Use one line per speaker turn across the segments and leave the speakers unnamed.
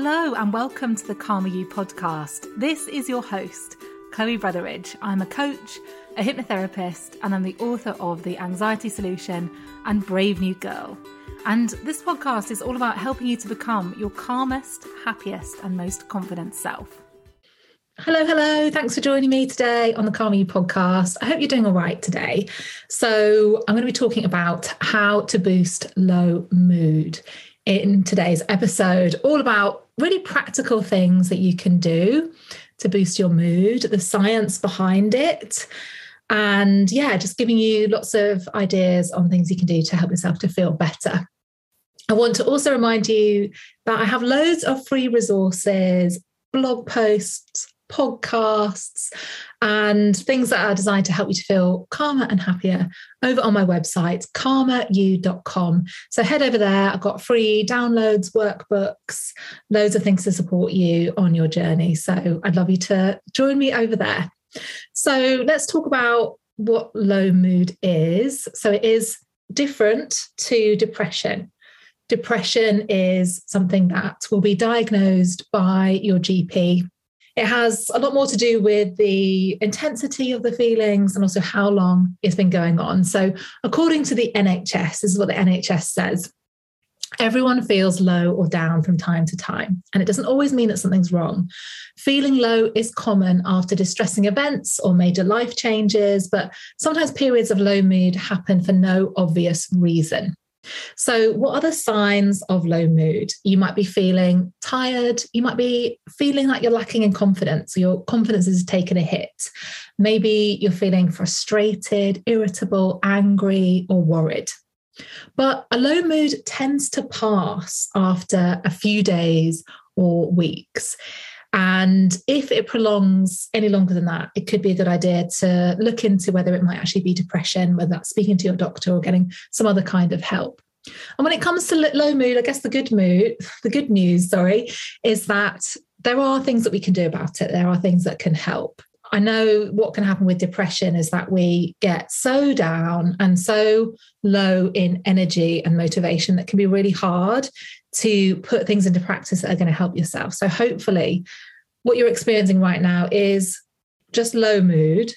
Hello, and welcome to the Calmer You podcast. This is your host, Chloe Brotheridge. I'm a coach, a hypnotherapist, and I'm the author of The Anxiety Solution and Brave New Girl. And this podcast is all about helping you to become your calmest, happiest, and most confident self. Hello, hello. Thanks for joining me today on the Calmer You podcast. I hope you're doing all right today. So, I'm going to be talking about how to boost low mood in today's episode, all about really practical things that you can do to boost your mood, the science behind it. And yeah, just giving you lots of ideas on things you can do to help yourself to feel better. I want to also remind you that I have loads of free resources, blog posts, podcasts, and things that are designed to help you to feel calmer and happier over on my website, calmeryou.com. So head over there. I've got free downloads, workbooks, loads of things to support you on your journey. So I'd love you to join me over there. So let's talk about what low mood is. So it is different to depression. Depression is something that will be diagnosed by your GP it has a lot more to do with the intensity of the feelings and also how long it's been going on. So, according to the NHS, this is what the NHS says everyone feels low or down from time to time. And it doesn't always mean that something's wrong. Feeling low is common after distressing events or major life changes, but sometimes periods of low mood happen for no obvious reason. So, what are the signs of low mood? You might be feeling tired. You might be feeling like you're lacking in confidence. Your confidence is taking a hit. Maybe you're feeling frustrated, irritable, angry, or worried. But a low mood tends to pass after a few days or weeks. And if it prolongs any longer than that, it could be a good idea to look into whether it might actually be depression, whether that's speaking to your doctor or getting some other kind of help. And when it comes to low mood, I guess the good mood, the good news, sorry, is that there are things that we can do about it. There are things that can help. I know what can happen with depression is that we get so down and so low in energy and motivation that can be really hard to put things into practice that are going to help yourself. So, hopefully, what you're experiencing right now is just low mood.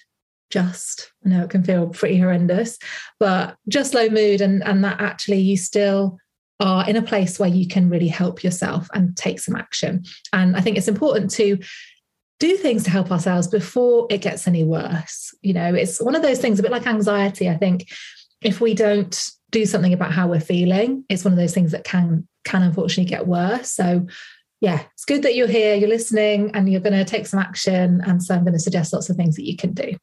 Just, I know it can feel pretty horrendous, but just low mood, and, and that actually you still are in a place where you can really help yourself and take some action. And I think it's important to do things to help ourselves before it gets any worse. You know, it's one of those things, a bit like anxiety. I think if we don't do something about how we're feeling, it's one of those things that can can unfortunately get worse. So yeah, it's good that you're here, you're listening, and you're going to take some action. And so I'm going to suggest lots of things that you can do.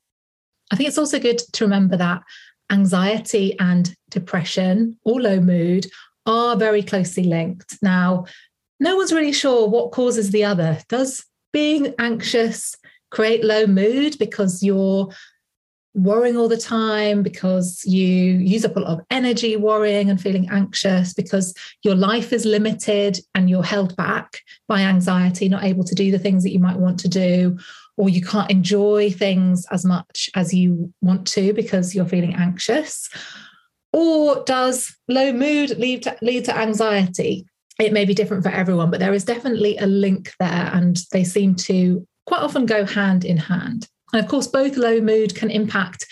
I think it's also good to remember that anxiety and depression or low mood are very closely linked. Now, no one's really sure what causes the other. Does being anxious create low mood because you're worrying all the time because you use up a lot of energy worrying and feeling anxious because your life is limited and you're held back by anxiety, not able to do the things that you might want to do, or you can't enjoy things as much as you want to because you're feeling anxious? Or does low mood lead to, lead to anxiety? It may be different for everyone, but there is definitely a link there, and they seem to quite often go hand in hand. And of course, both low mood can impact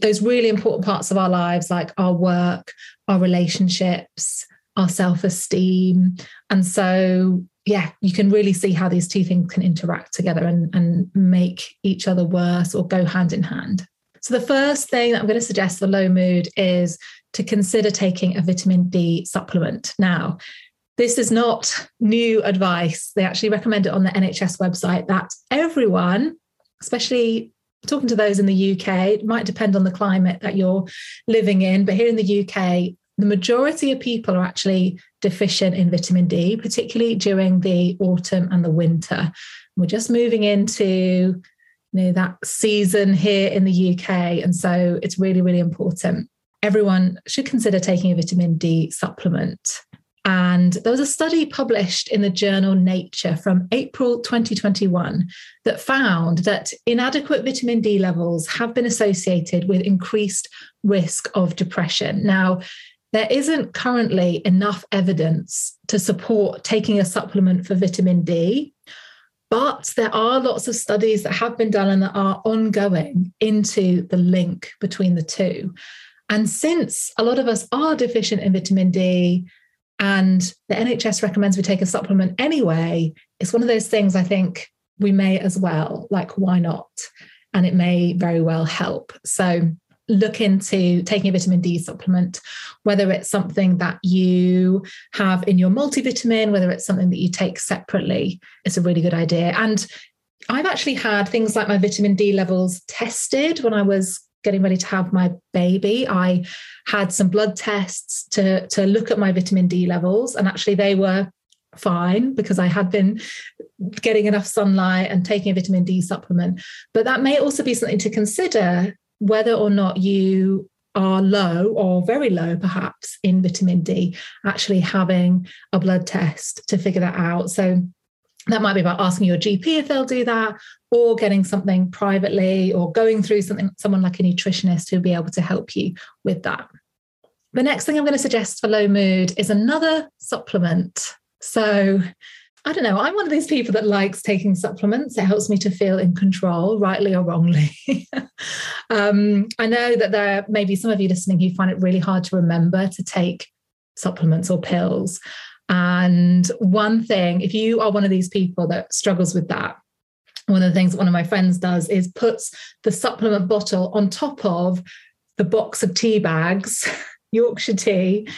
those really important parts of our lives, like our work, our relationships, our self esteem. And so, yeah, you can really see how these two things can interact together and, and make each other worse or go hand in hand. So, the first thing that I'm going to suggest for low mood is to consider taking a vitamin D supplement. Now, this is not new advice. They actually recommend it on the NHS website that everyone, especially talking to those in the UK, it might depend on the climate that you're living in, but here in the UK, the majority of people are actually deficient in vitamin D, particularly during the autumn and the winter. We're just moving into you know that season here in the UK, and so it's really really important. Everyone should consider taking a vitamin D supplement. And there was a study published in the journal Nature from April 2021 that found that inadequate vitamin D levels have been associated with increased risk of depression. Now, there isn't currently enough evidence to support taking a supplement for vitamin D, but there are lots of studies that have been done and that are ongoing into the link between the two. And since a lot of us are deficient in vitamin D, and the NHS recommends we take a supplement anyway, it's one of those things I think we may as well. Like, why not? And it may very well help. So, look into taking a vitamin D supplement, whether it's something that you have in your multivitamin, whether it's something that you take separately, it's a really good idea. And I've actually had things like my vitamin D levels tested when I was getting ready to have my baby. I had some blood tests to, to look at my vitamin D levels, and actually they were fine because I had been getting enough sunlight and taking a vitamin D supplement. But that may also be something to consider whether or not you are low or very low, perhaps, in vitamin D, actually having a blood test to figure that out. So that might be about asking your GP if they'll do that, or getting something privately, or going through something, someone like a nutritionist who'll be able to help you with that. The next thing I'm going to suggest for low mood is another supplement. So I don't know. I'm one of these people that likes taking supplements. It helps me to feel in control, rightly or wrongly. um, I know that there may be some of you listening who find it really hard to remember to take supplements or pills. And one thing, if you are one of these people that struggles with that, one of the things that one of my friends does is puts the supplement bottle on top of the box of tea bags, Yorkshire tea,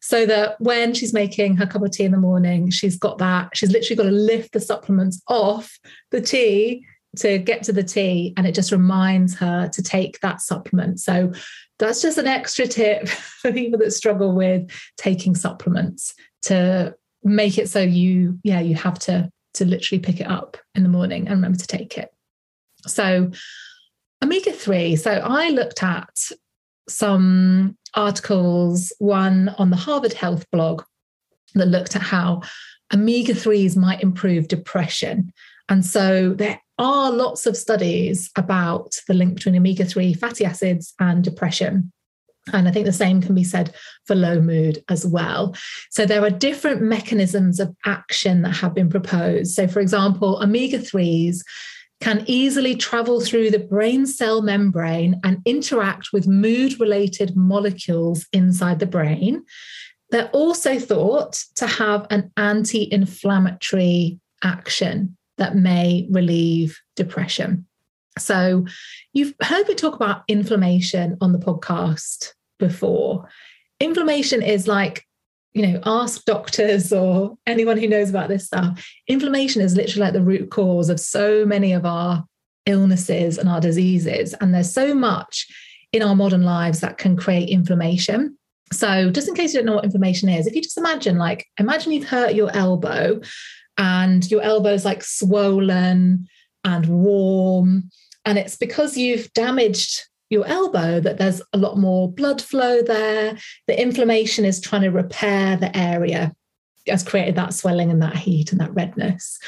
so that when she's making her cup of tea in the morning, she's got that, she's literally got to lift the supplements off the tea to get to the tea. And it just reminds her to take that supplement. So that's just an extra tip for people that struggle with taking supplements to make it so you, yeah, you have to to literally pick it up in the morning and remember to take it. So omega 3. So I looked at some articles, one on the Harvard Health blog that looked at how omega 3s might improve depression. And so there are lots of studies about the link between omega 3 fatty acids and depression. And I think the same can be said for low mood as well. So there are different mechanisms of action that have been proposed. So, for example, omega 3s can easily travel through the brain cell membrane and interact with mood related molecules inside the brain. They're also thought to have an anti inflammatory action that may relieve depression. So, you've heard me talk about inflammation on the podcast before. Inflammation is like you know, ask doctors or anyone who knows about this stuff. Inflammation is literally like the root cause of so many of our illnesses and our diseases. And there's so much in our modern lives that can create inflammation. So, just in case you don't know what inflammation is, if you just imagine, like, imagine you've hurt your elbow and your elbow is like swollen and warm. And it's because you've damaged your elbow that there's a lot more blood flow there. The inflammation is trying to repair the area has created that swelling and that heat and that redness.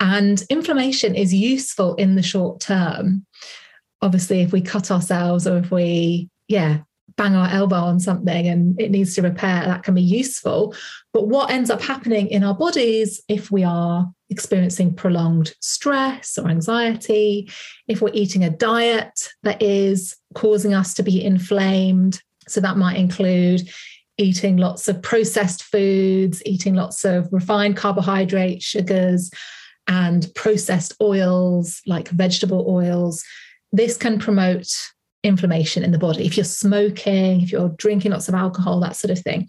And inflammation is useful in the short term. Obviously, if we cut ourselves or if we, yeah, bang our elbow on something and it needs to repair, that can be useful. But what ends up happening in our bodies if we are experiencing prolonged stress or anxiety, if we're eating a diet that is causing us to be inflamed, so that might include eating lots of processed foods, eating lots of refined carbohydrates, sugars, and processed oils like vegetable oils. This can promote inflammation in the body. If you're smoking, if you're drinking lots of alcohol, that sort of thing.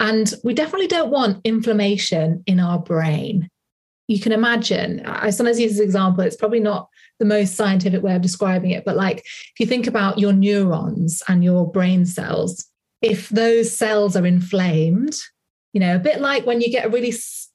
And we definitely don't want inflammation in our brain. You can imagine, I sometimes use this example, it's probably not the most scientific way of describing it, but like if you think about your neurons and your brain cells, if those cells are inflamed, you know, a bit like when you get a really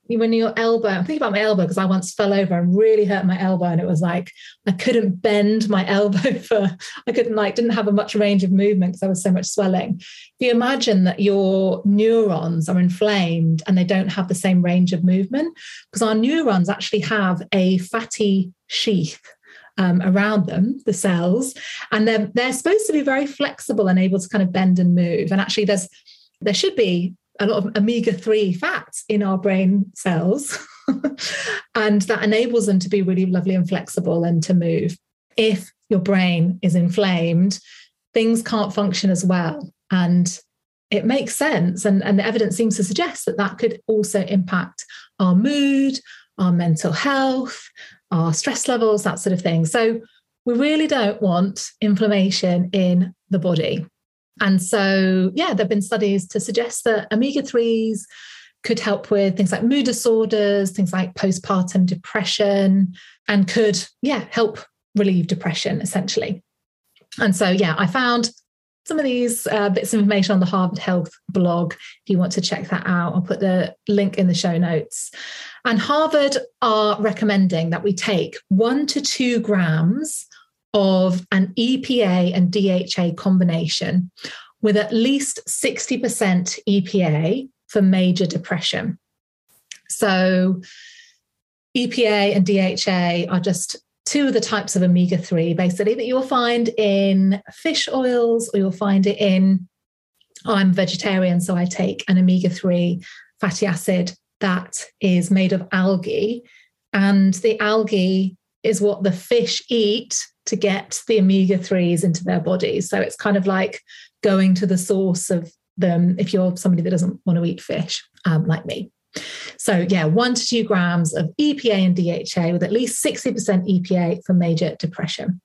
when your elbow, I'm thinking about my elbow because I once fell over and really hurt my elbow. And it was like I couldn't bend my elbow for, I couldn't like, didn't have a much range of movement because there was so much swelling. If you imagine that your neurons are inflamed and they don't have the same range of movement, because our neurons actually have a fatty sheath um, around them, the cells, and they're they're supposed to be very flexible and able to kind of bend and move. And actually, there's there should be a lot of omega 3 fats in our brain cells. and that enables them to be really lovely and flexible and to move. If your brain is inflamed, things can't function as well. And it makes sense. And, and the evidence seems to suggest that that could also impact our mood, our mental health, our stress levels, that sort of thing. So we really don't want inflammation in the body. And so, yeah, there have been studies to suggest that omega 3s could help with things like mood disorders, things like postpartum depression, and could, yeah, help relieve depression essentially. And so, yeah, I found some of these uh, bits of information on the Harvard Health blog. If you want to check that out, I'll put the link in the show notes. And Harvard are recommending that we take one to two grams of an EPA and DHA combination with at least 60% EPA for major depression. So, EPA and DHA are just two of the types of omega 3 basically that you'll find in fish oils or you'll find it in. I'm vegetarian, so I take an omega 3 fatty acid that is made of algae. And the algae is what the fish eat to get the omega 3s into their bodies. So it's kind of like going to the source of them if you're somebody that doesn't want to eat fish, um, like me. So, yeah, one to two grams of EPA and DHA with at least 60% EPA for major depression.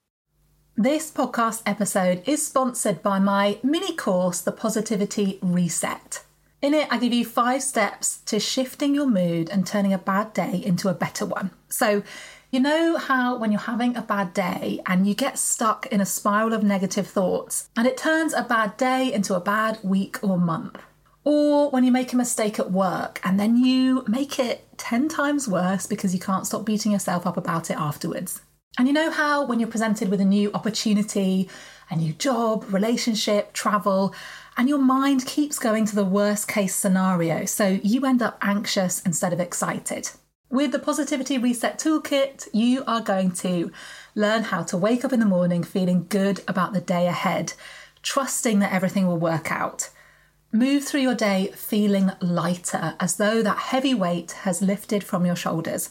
This podcast episode is sponsored by my mini course, The Positivity Reset. In it, I give you five steps to shifting your mood and turning a bad day into a better one. So, you know how when you're having a bad day and you get stuck in a spiral of negative thoughts and it turns a bad day into a bad week or month? Or when you make a mistake at work and then you make it 10 times worse because you can't stop beating yourself up about it afterwards. And you know how when you're presented with a new opportunity, a new job, relationship, travel, and your mind keeps going to the worst case scenario, so you end up anxious instead of excited. With the Positivity Reset Toolkit, you are going to learn how to wake up in the morning feeling good about the day ahead, trusting that everything will work out. Move through your day feeling lighter, as though that heavy weight has lifted from your shoulders.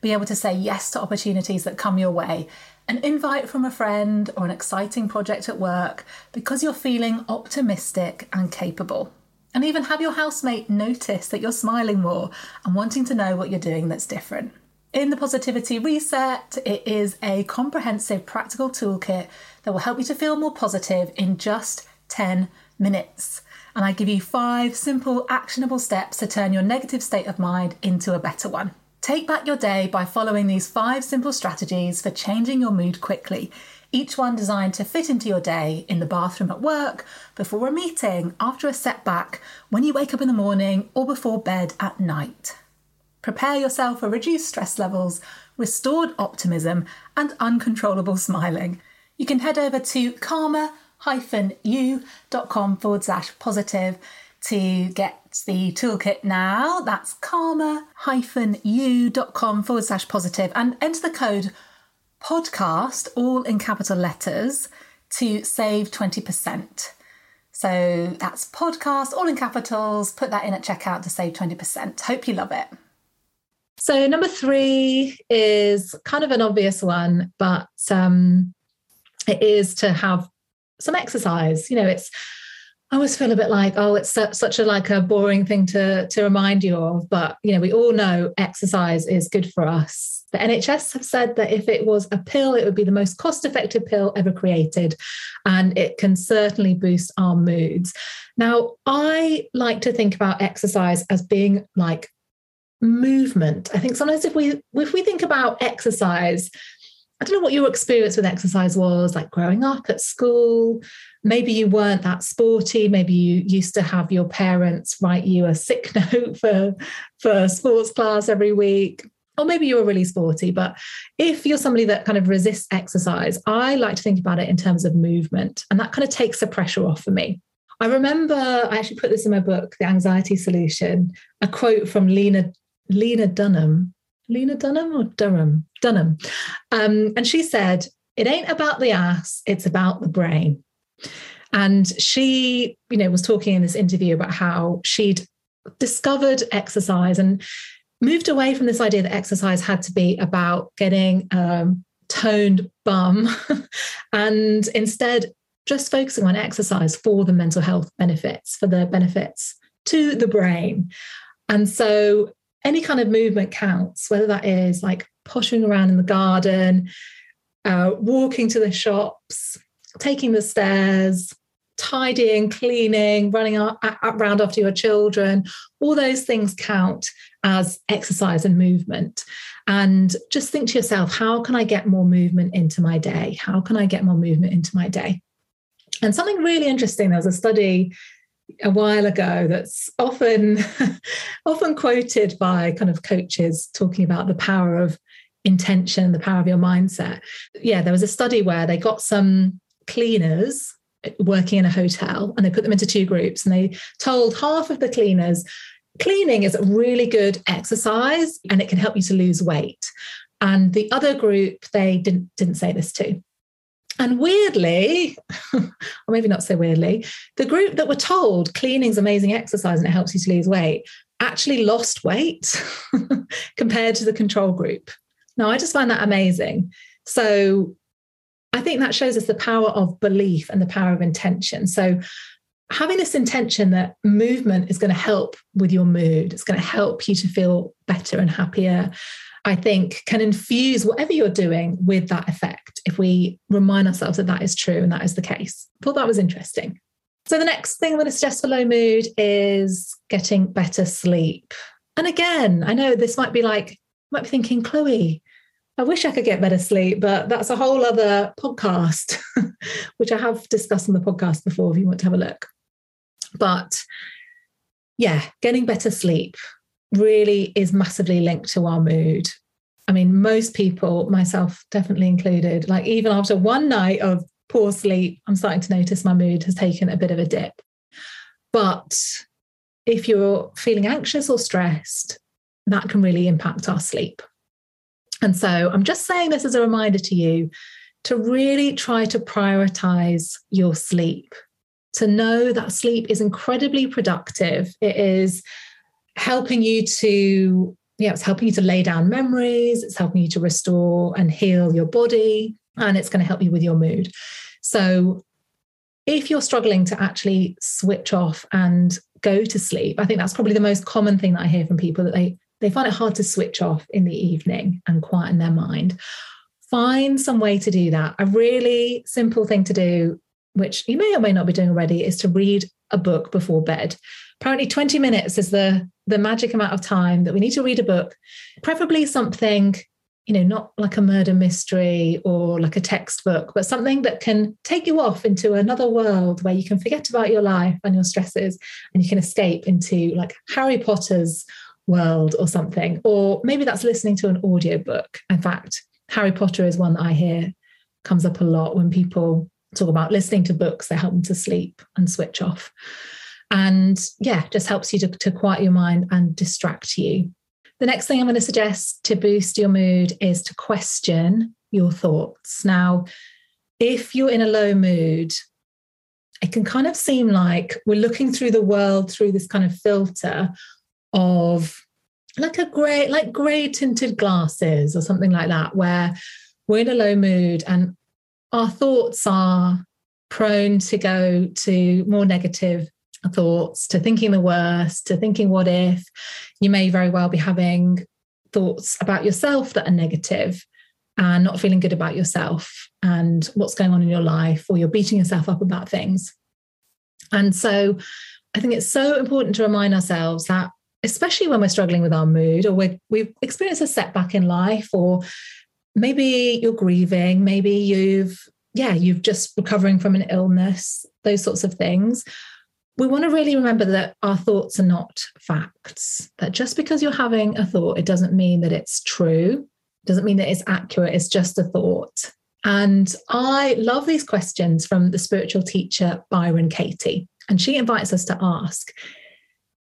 Be able to say yes to opportunities that come your way, an invite from a friend or an exciting project at work because you're feeling optimistic and capable and even have your housemate notice that you're smiling more and wanting to know what you're doing that's different. In the Positivity Reset, it is a comprehensive practical toolkit that will help you to feel more positive in just 10 minutes. And I give you five simple, actionable steps to turn your negative state of mind into a better one. Take back your day by following these five simple strategies for changing your mood quickly each one designed to fit into your day in the bathroom at work, before a meeting, after a setback, when you wake up in the morning, or before bed at night. Prepare yourself for reduced stress levels, restored optimism, and uncontrollable smiling. You can head over to calmer-you.com forward slash positive to get the toolkit now. That's calmer-you.com forward slash positive and enter the code podcast, all in capital letters, to save 20%. So that's podcast, all in capitals. Put that in at checkout to save 20%. Hope you love it.
So, number three is kind of an obvious one, but um, it is to have some exercise. You know, it's, I always feel a bit like, oh, it's such a like a boring thing to to remind you of. But you know, we all know exercise is good for us. The NHS have said that if it was a pill, it would be the most cost-effective pill ever created, and it can certainly boost our moods. Now, I like to think about exercise as being like movement. I think sometimes if we if we think about exercise, I don't know what your experience with exercise was like growing up at school. Maybe you weren't that sporty. Maybe you used to have your parents write you a sick note for, for sports class every week. Or maybe you're really sporty. But if you're somebody that kind of resists exercise, I like to think about it in terms of movement. And that kind of takes the pressure off for me. I remember I actually put this in my book, The Anxiety Solution, a quote from Lena Lena Dunham. Lena Dunham or Durham? Dunham. Um, and she said, It ain't about the ass, it's about the brain. And she, you know, was talking in this interview about how she'd discovered exercise and moved away from this idea that exercise had to be about getting a toned bum and instead just focusing on exercise for the mental health benefits, for the benefits to the brain. And so any kind of movement counts, whether that is like pottering around in the garden, uh, walking to the shops, taking the stairs, tidying, cleaning, running around after your children, all those things count as exercise and movement. And just think to yourself, how can I get more movement into my day? How can I get more movement into my day? And something really interesting, there was a study a while ago that's often often quoted by kind of coaches talking about the power of intention the power of your mindset yeah there was a study where they got some cleaners working in a hotel and they put them into two groups and they told half of the cleaners cleaning is a really good exercise and it can help you to lose weight and the other group they didn't didn't say this to and weirdly, or maybe not so weirdly, the group that were told cleaning's amazing exercise and it helps you to lose weight actually lost weight compared to the control group. Now, I just find that amazing. So I think that shows us the power of belief and the power of intention. So having this intention that movement is going to help with your mood, it's going to help you to feel better and happier. I think can infuse whatever you're doing with that effect if we remind ourselves that that is true and that is the case. Thought that was interesting. So, the next thing I'm going to suggest for low mood is getting better sleep. And again, I know this might be like, might be thinking, Chloe, I wish I could get better sleep, but that's a whole other podcast, which I have discussed on the podcast before if you want to have a look. But yeah, getting better sleep really is massively linked to our mood. I mean, most people, myself definitely included, like even after one night of poor sleep, I'm starting to notice my mood has taken a bit of a dip. But if you're feeling anxious or stressed, that can really impact our sleep. And so I'm just saying this as a reminder to you to really try to prioritize your sleep, to know that sleep is incredibly productive. It is helping you to yeah it's helping you to lay down memories. It's helping you to restore and heal your body and it's going to help you with your mood. So if you're struggling to actually switch off and go to sleep i think that's probably the most common thing that i hear from people that they they find it hard to switch off in the evening and quieten their mind. Find some way to do that. A really simple thing to do which you may or may not be doing already is to read a book before bed. Apparently 20 minutes is the the magic amount of time that we need to read a book preferably something you know not like a murder mystery or like a textbook but something that can take you off into another world where you can forget about your life and your stresses and you can escape into like harry potter's world or something. Or maybe that's listening to an audiobook. In fact harry potter is one that i hear comes up a lot when people talk about listening to books that help them to sleep and switch off and yeah, just helps you to, to quiet your mind and distract you. The next thing I'm going to suggest to boost your mood is to question your thoughts. Now, if you're in a low mood, it can kind of seem like we're looking through the world through this kind of filter of like a gray, like gray tinted glasses or something like that, where we're in a low mood and our thoughts are prone to go to more negative thoughts, to thinking the worst, to thinking what if. You may very well be having thoughts about yourself that are negative and not feeling good about yourself and what's going on in your life, or you're beating yourself up about things. And so I think it's so important to remind ourselves that, especially when we're struggling with our mood or we we've experienced a setback in life, or maybe you're grieving, maybe you've, yeah, you've just recovering from an illness, those sorts of things. We want to really remember that our thoughts are not facts, that just because you're having a thought, it doesn't mean that it's true it doesn't mean that it's accurate, it's just a thought. And I love these questions from the spiritual teacher Byron Katie. And she invites us to ask,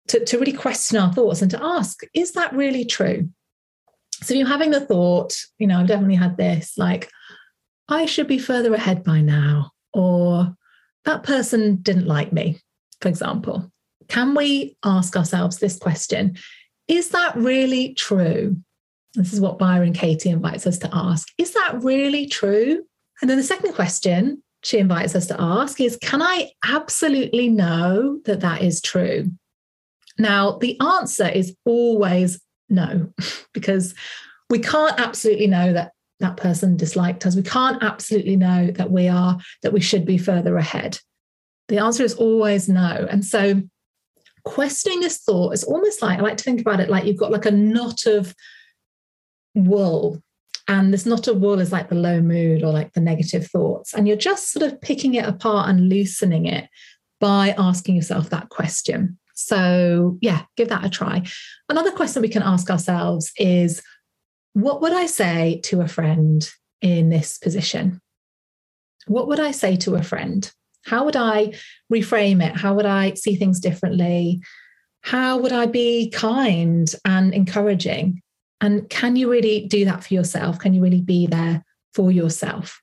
to, to really question our thoughts and to ask, is that really true? So you're having the thought, you know, I've definitely had this, like, I should be further ahead by now, or that person didn't like me, for example. Can we ask ourselves this question? Is that really true? This is what Byron Katie invites us to ask. Is that really true? And then the second question she invites us to ask is Can I absolutely know that that is true? Now, the answer is always no, because we can't absolutely know that that person disliked us. We can't absolutely know that we are, that we should be further ahead. The answer is always no. And so, questioning this thought is almost like I like to think about it like you've got like a knot of wool and this knot of wool is like the low mood or like the negative thoughts and you're just sort of picking it apart and loosening it by asking yourself that question so yeah give that a try another question we can ask ourselves is what would i say to a friend in this position what would i say to a friend how would i reframe it how would i see things differently how would i be kind and encouraging and can you really do that for yourself? Can you really be there for yourself?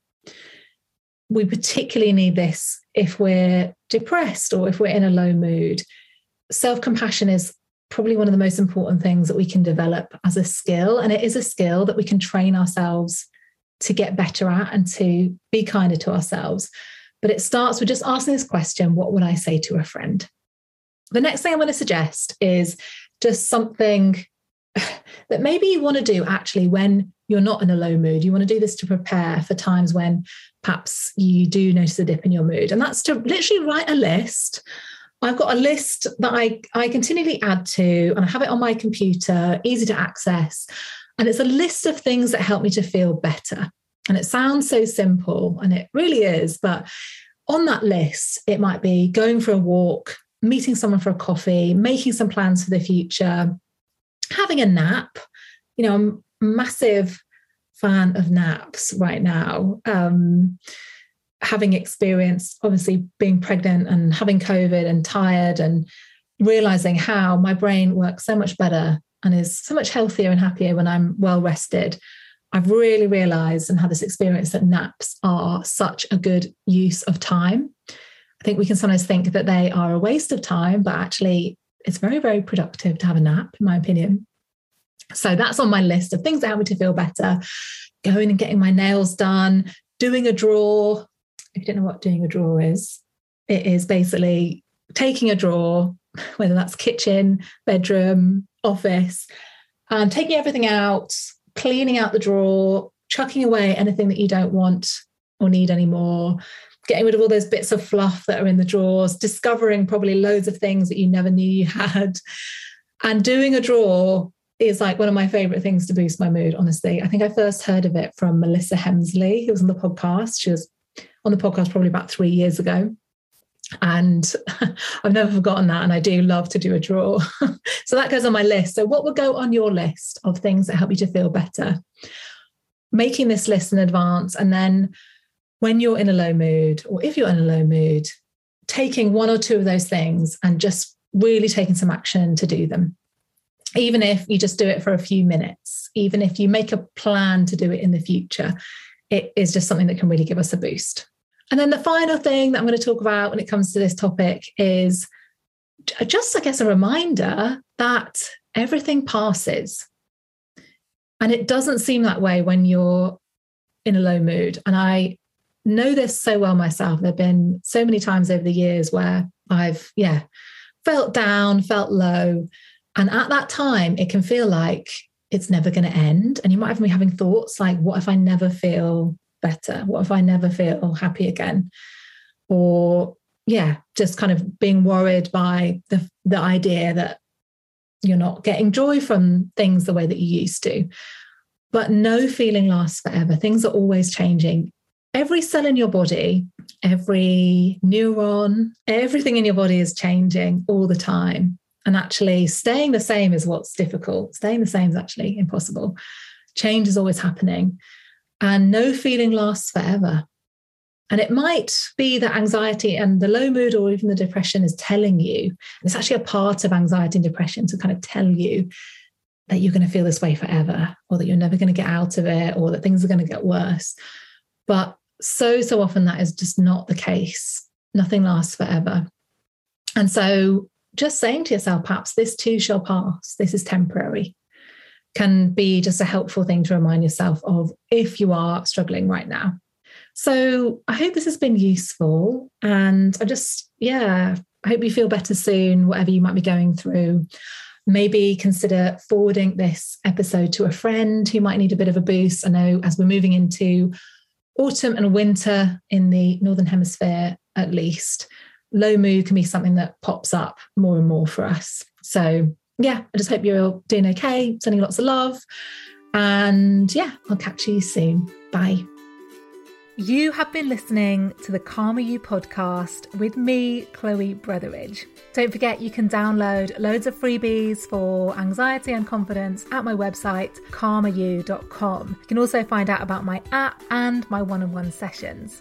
We particularly need this if we're depressed or if we're in a low mood. Self compassion is probably one of the most important things that we can develop as a skill. And it is a skill that we can train ourselves to get better at and to be kinder to ourselves. But it starts with just asking this question what would I say to a friend? The next thing I'm going to suggest is just something that maybe you want to do actually when you're not in a low mood. You want to do this to prepare for times when perhaps you do notice a dip in your mood. And that's to literally write a list. I've got a list that I, I continually add to, and I have it on my computer, easy to access. And it's a list of things that help me to feel better. And it sounds so simple, and it really is. But on that list, it might be going for a walk, meeting someone for a coffee, making some plans for the future, having a nap. You know, I'm massive fan of naps right now. Um, having experienced obviously being pregnant and having COVID and tired and realizing how my brain works so much better and is so much healthier and happier when I'm well rested. I've really realized and had this experience that naps are such a good use of time. I think we can sometimes think that they are a waste of time, but actually, it's very, very productive to have a nap, in my opinion. So that's on my list of things that help me to feel better. Going and getting my nails done, doing a drawer. If you don't know what doing a drawer is, it is basically taking a drawer, whether that's kitchen, bedroom, office, and taking everything out, cleaning out the drawer, chucking away anything that you don't want or need anymore, getting rid of all those bits of fluff that are in the drawers, discovering probably loads of things that you never knew you had. And doing a drawer is like one of my favorite things to boost my mood, honestly. I think I first heard of it from Melissa Hemsley, who was on the podcast. She was on the podcast probably about three years ago. And I've never forgotten that. And I do love to do a draw. so that goes on my list. So, what would go on your list of things that help you to feel better? Making this list in advance. And then when you're in a low mood, or if you're in a low mood, taking one or two of those things and just really taking some action to do them even if you just do it for a few minutes, even if you make a plan to do it in the future, it is just something that can really give us a boost. And then the final thing that I'm going to talk about when it comes to this topic is just, I guess, a reminder that everything passes. And it doesn't seem that way when you're in a low mood. And I know this so well myself. There have been so many times over the years where I've, yeah, felt down, felt low. And at that time, it can feel like it's never going to end. And you might have me having thoughts like, what if I never feel better? What if I never feel happy again? Or, yeah, just kind of being worried by the, the idea that you're not getting joy from things the way that you used to. But no feeling lasts forever. Things are always changing. Every cell in your body, every neuron, everything in your body is changing all the time. And actually, staying the same is what's difficult. Staying the same is actually impossible. Change is always happening. And no feeling lasts forever. And it might be that anxiety and the low mood or even the depression is telling you, it's actually a part of anxiety and depression to kind of tell you that you're going to feel this way forever, or that you're never going to get out of it, or that things are going to get worse. But so, so often that is just not the case. Nothing lasts forever. And so just saying to yourself, perhaps this too shall pass, this is temporary, can be just a helpful thing to remind yourself of if you are struggling right now. So I hope this has been useful. And I just, yeah, I hope you feel better soon, whatever you might be going through. Maybe consider forwarding this episode to a friend who might need a bit of a boost. I know as we're moving into autumn and winter in the Northern Hemisphere, at least, low mood can be something that pops up more and more for us. So, yeah, I just hope you're all doing okay, sending lots of love. And yeah, I'll catch you soon. Bye.
You have been listening to the Calmer You podcast with me, Chloe Brotheridge. Don't forget you can download loads of freebies for anxiety and confidence at my website, calmeryou.com. You can also find out about my app and my one on one sessions.